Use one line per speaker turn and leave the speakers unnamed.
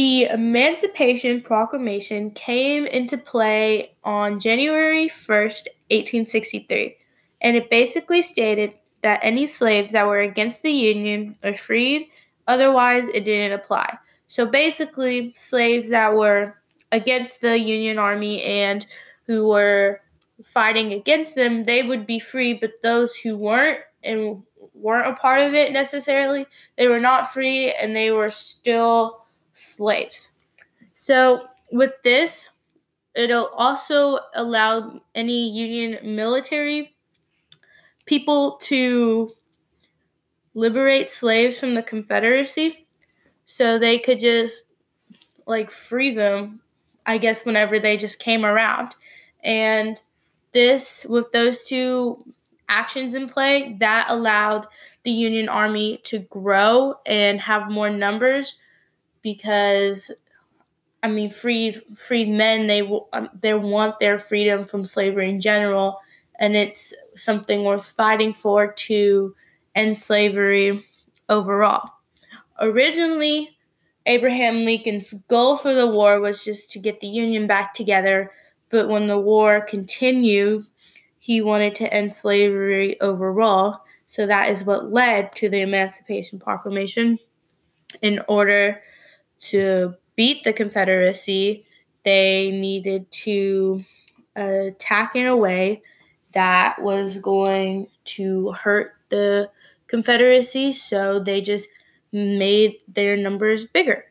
The Emancipation Proclamation came into play on January 1st, 1863, and it basically stated that any slaves that were against the Union are freed, otherwise, it didn't apply. So basically, slaves that were against the Union Army and who were fighting against them, they would be free, but those who weren't and weren't a part of it necessarily, they were not free and they were still slaves. So, with this, it'll also allow any Union military people to liberate slaves from the Confederacy so they could just like free them, I guess, whenever they just came around. And this, with those two actions in play, that allowed the Union Army to grow and have more numbers because I mean freed freed men they um, they want their freedom from slavery in general and it's something worth fighting for to end slavery overall. Originally, Abraham Lincoln's goal for the war was just to get the Union back together, but when the war continued, he wanted to end slavery overall. So that is what led to the Emancipation Proclamation. In order to beat the Confederacy, they needed to uh, attack in a way that was going to hurt the Confederacy, so they just made their numbers bigger.